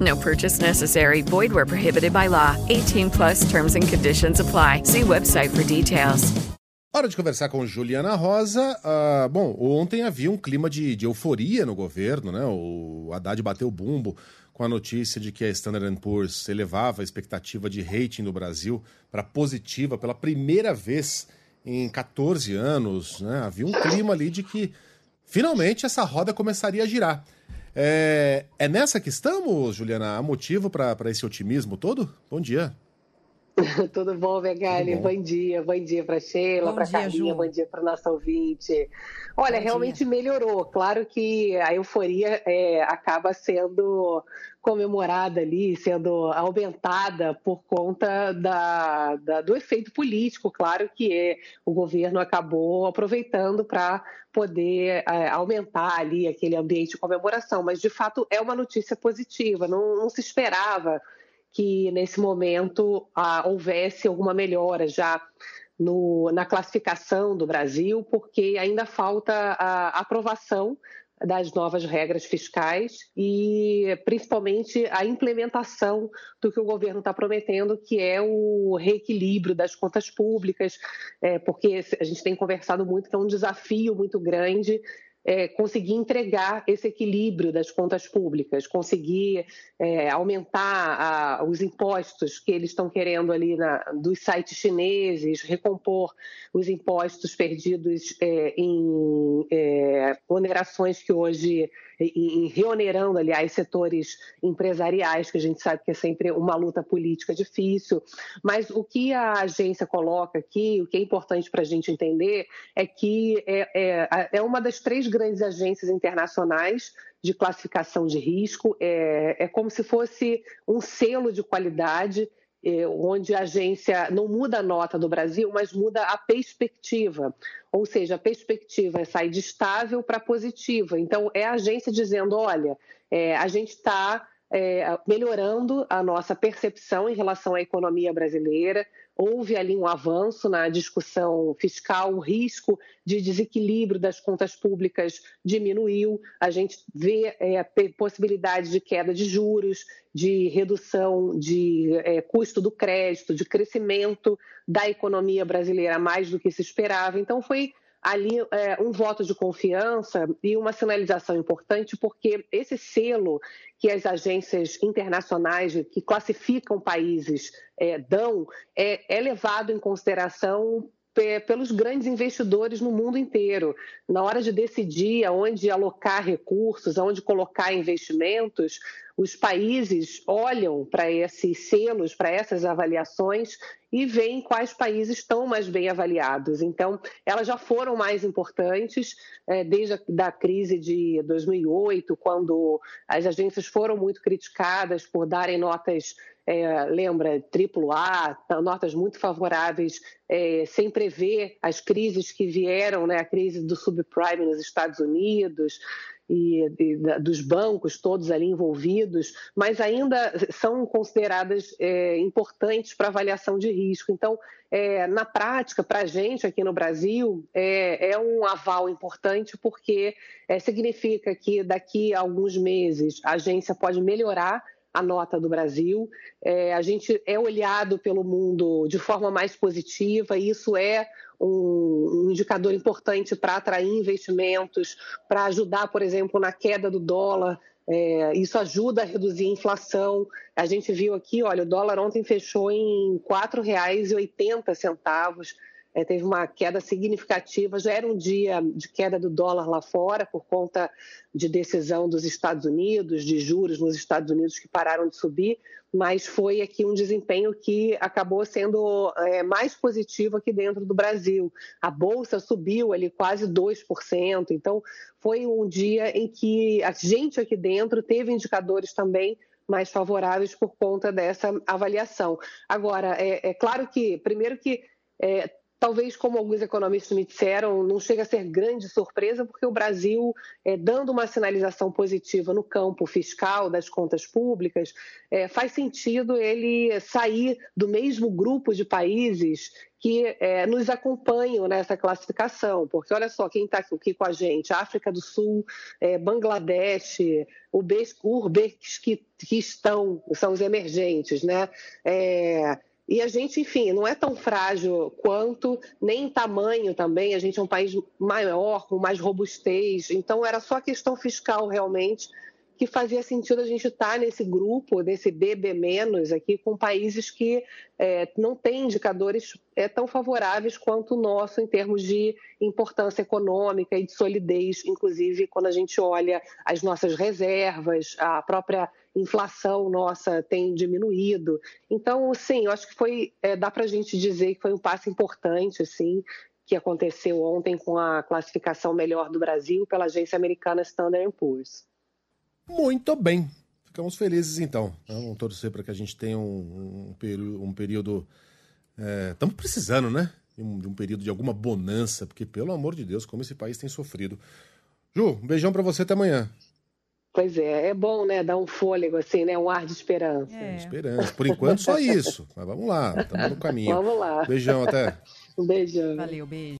No purchase necessary. Void where prohibited by law. 18 plus terms and conditions apply. See website for details. Hora de conversar com Juliana Rosa. Ah, bom, ontem havia um clima de, de euforia no governo, né? O Haddad bateu o bumbo com a notícia de que a Standard Poor's elevava a expectativa de rating do Brasil para positiva pela primeira vez em 14 anos. Né? Havia um clima ali de que finalmente essa roda começaria a girar. É, é nessa que estamos, Juliana? Há motivo para esse otimismo todo? Bom dia. Tudo bom, Megali? Bom. bom. dia, bom dia para Sheila, para Carlinha, bom dia para o nosso ouvinte. Olha, bom realmente dia. melhorou. Claro que a euforia é, acaba sendo comemorada ali, sendo aumentada por conta da, da, do efeito político, claro que é, o governo acabou aproveitando para poder é, aumentar ali aquele ambiente de comemoração, mas de fato é uma notícia positiva, não, não se esperava que nesse momento ah, houvesse alguma melhora já no, na classificação do Brasil, porque ainda falta a aprovação das novas regras fiscais e principalmente a implementação do que o governo está prometendo, que é o reequilíbrio das contas públicas, é, porque a gente tem conversado muito que é um desafio muito grande é, conseguir entregar esse equilíbrio das contas públicas, conseguir é, aumentar a, os impostos que eles estão querendo ali na, dos sites chineses, recompor os impostos perdidos é, em é, onerações que hoje e, reonerando, aliás, setores empresariais, que a gente sabe que é sempre uma luta política difícil. Mas o que a agência coloca aqui, o que é importante para a gente entender, é que é, é, é uma das três grandes agências internacionais de classificação de risco, é, é como se fosse um selo de qualidade onde a agência não muda a nota do Brasil, mas muda a perspectiva. Ou seja, a perspectiva sai de estável para positiva. Então, é a agência dizendo: olha, é, a gente está é, melhorando a nossa percepção em relação à economia brasileira, houve ali um avanço na discussão fiscal, o risco de desequilíbrio das contas públicas diminuiu, a gente vê é, possibilidade de queda de juros, de redução de é, custo do crédito, de crescimento da economia brasileira mais do que se esperava. Então, foi ali é, um voto de confiança e uma sinalização importante, porque esse selo que as agências internacionais que classificam países é, dão é, é levado em consideração pelos grandes investidores no mundo inteiro. Na hora de decidir aonde alocar recursos, aonde colocar investimentos, os países olham para esses selos, para essas avaliações e veem quais países estão mais bem avaliados. Então, elas já foram mais importantes é, desde a crise de 2008, quando as agências foram muito criticadas por darem notas é, lembra, AAA, notas muito favoráveis, é, sem prever as crises que vieram, né, a crise do subprime nos Estados Unidos, e, e da, dos bancos todos ali envolvidos, mas ainda são consideradas é, importantes para avaliação de risco. Então, é, na prática, para a gente aqui no Brasil, é, é, um aval importante porque é, significa que daqui a alguns meses a agência pode melhorar a nota do Brasil. É, a gente é olhado pelo mundo de forma mais positiva, e isso é um, um indicador importante para atrair investimentos, para ajudar, por exemplo, na queda do dólar. É, isso ajuda a reduzir a inflação. A gente viu aqui, olha, o dólar ontem fechou em R$ 4,80 é, teve uma queda significativa. Já era um dia de queda do dólar lá fora, por conta de decisão dos Estados Unidos, de juros nos Estados Unidos que pararam de subir, mas foi aqui um desempenho que acabou sendo é, mais positivo aqui dentro do Brasil. A Bolsa subiu ali quase 2%, então foi um dia em que a gente aqui dentro teve indicadores também mais favoráveis por conta dessa avaliação. Agora, é, é claro que, primeiro que é, talvez, como alguns economistas me disseram, não chega a ser grande surpresa, porque o Brasil, é, dando uma sinalização positiva no campo fiscal das contas públicas, é, faz sentido ele sair do mesmo grupo de países que é, nos acompanham nessa classificação, porque olha só quem está aqui com a gente: África do Sul, é, Bangladesh, o estão são os emergentes, né? É, e a gente, enfim, não é tão frágil quanto, nem em tamanho também. A gente é um país maior, com mais robustez. Então, era só questão fiscal realmente que fazia sentido a gente estar nesse grupo, nesse BB- aqui, com países que é, não têm indicadores é, tão favoráveis quanto o nosso em termos de importância econômica e de solidez, inclusive quando a gente olha as nossas reservas, a própria inflação nossa tem diminuído. Então, sim, eu acho que foi, é, dá para a gente dizer que foi um passo importante, assim, que aconteceu ontem com a classificação melhor do Brasil pela agência americana Standard Poor's. Muito bem. Ficamos felizes então. Vamos torcer para que a gente tenha um, um, período. Um período Estamos é, precisando, né? De um, de um, período de alguma bonança, porque, pelo amor de Deus, como esse país tem sofrido. Ju, um beijão para você até amanhã. Pois é, é bom, né? Dar um fôlego, assim, né? Um ar de esperança. É. Esperança. Por enquanto, só isso. Mas vamos lá, estamos no caminho. Vamos lá. Beijão, até. Um beijão. Valeu, beijo.